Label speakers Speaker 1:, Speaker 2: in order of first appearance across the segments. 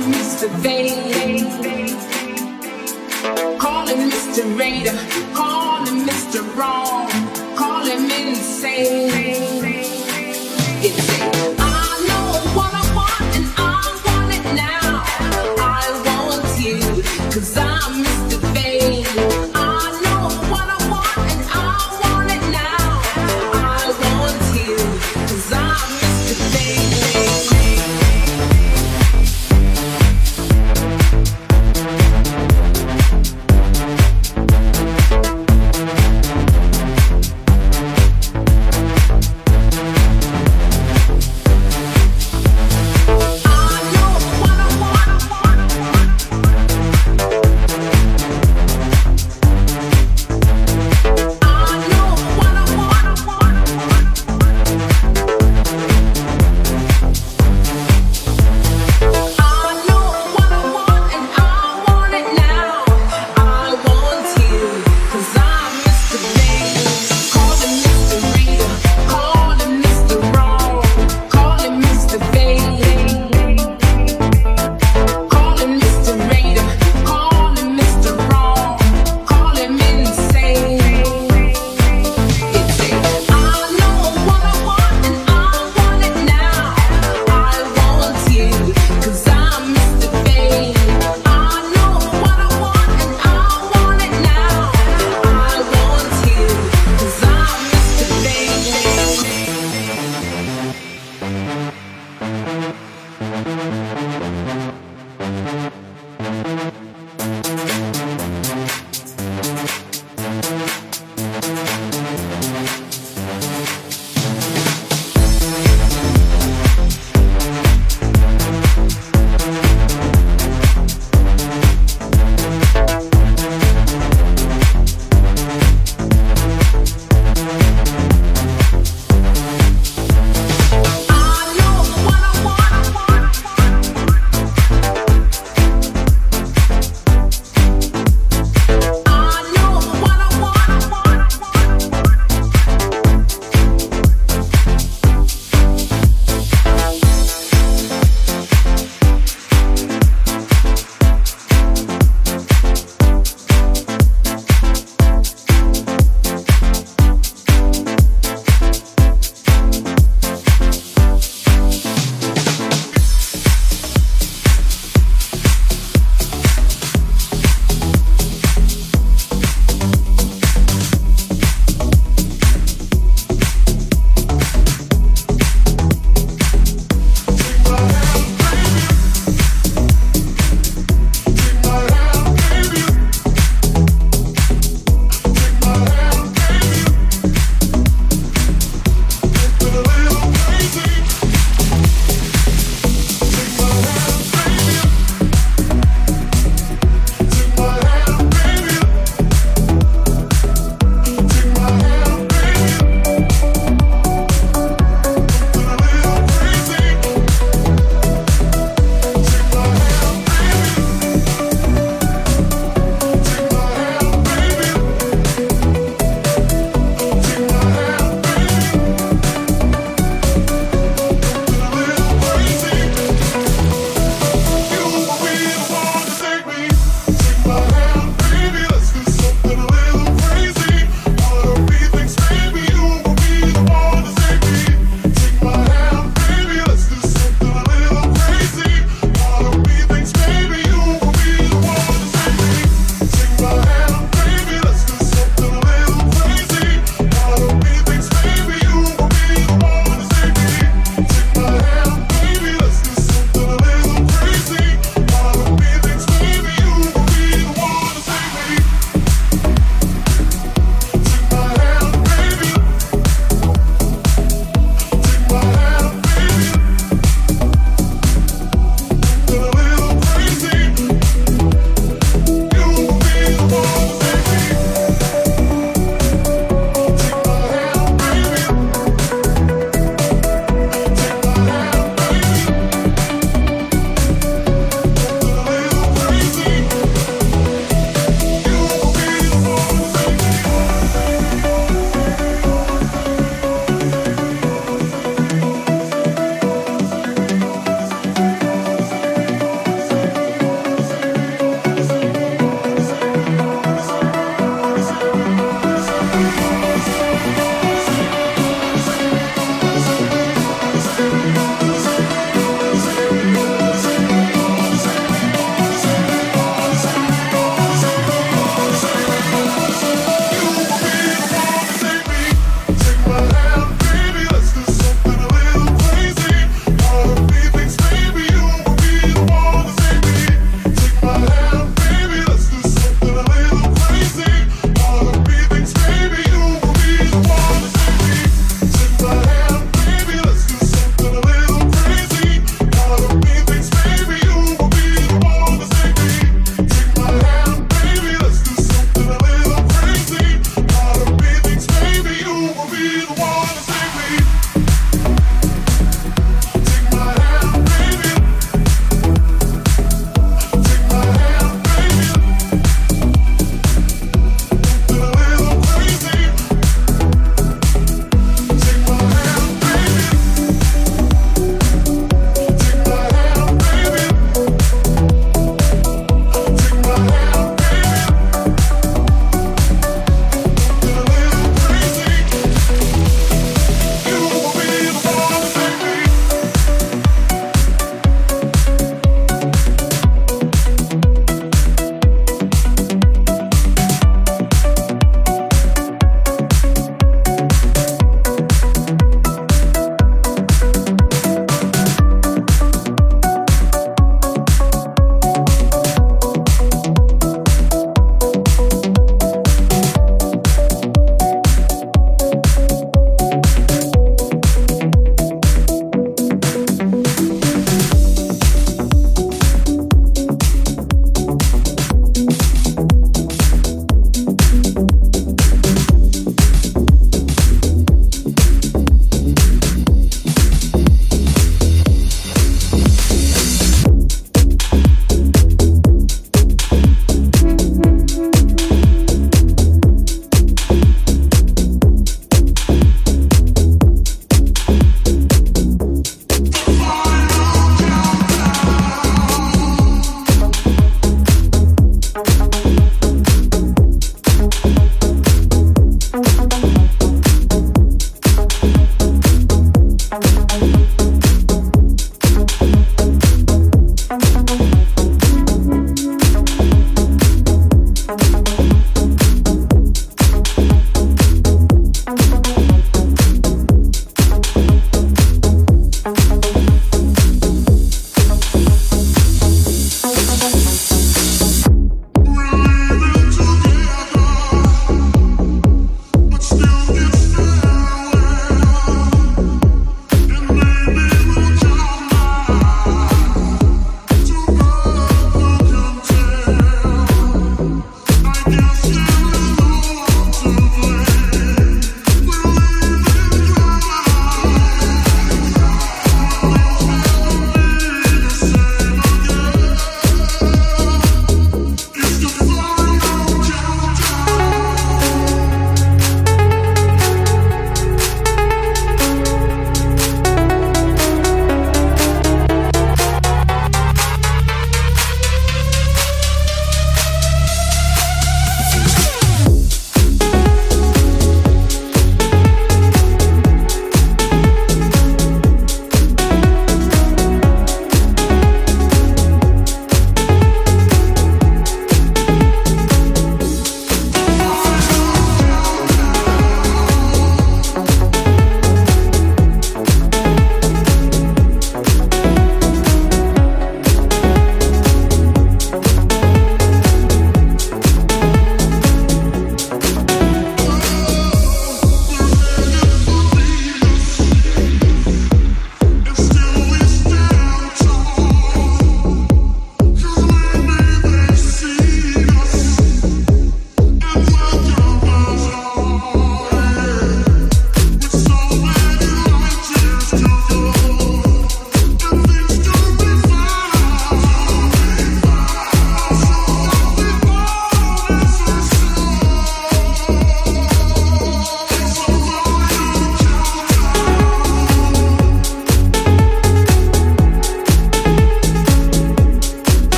Speaker 1: Calling Mr. Vain. Calling Mr. Raider. Calling Mr. Wrong. Call him insane. Insane.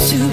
Speaker 2: Thank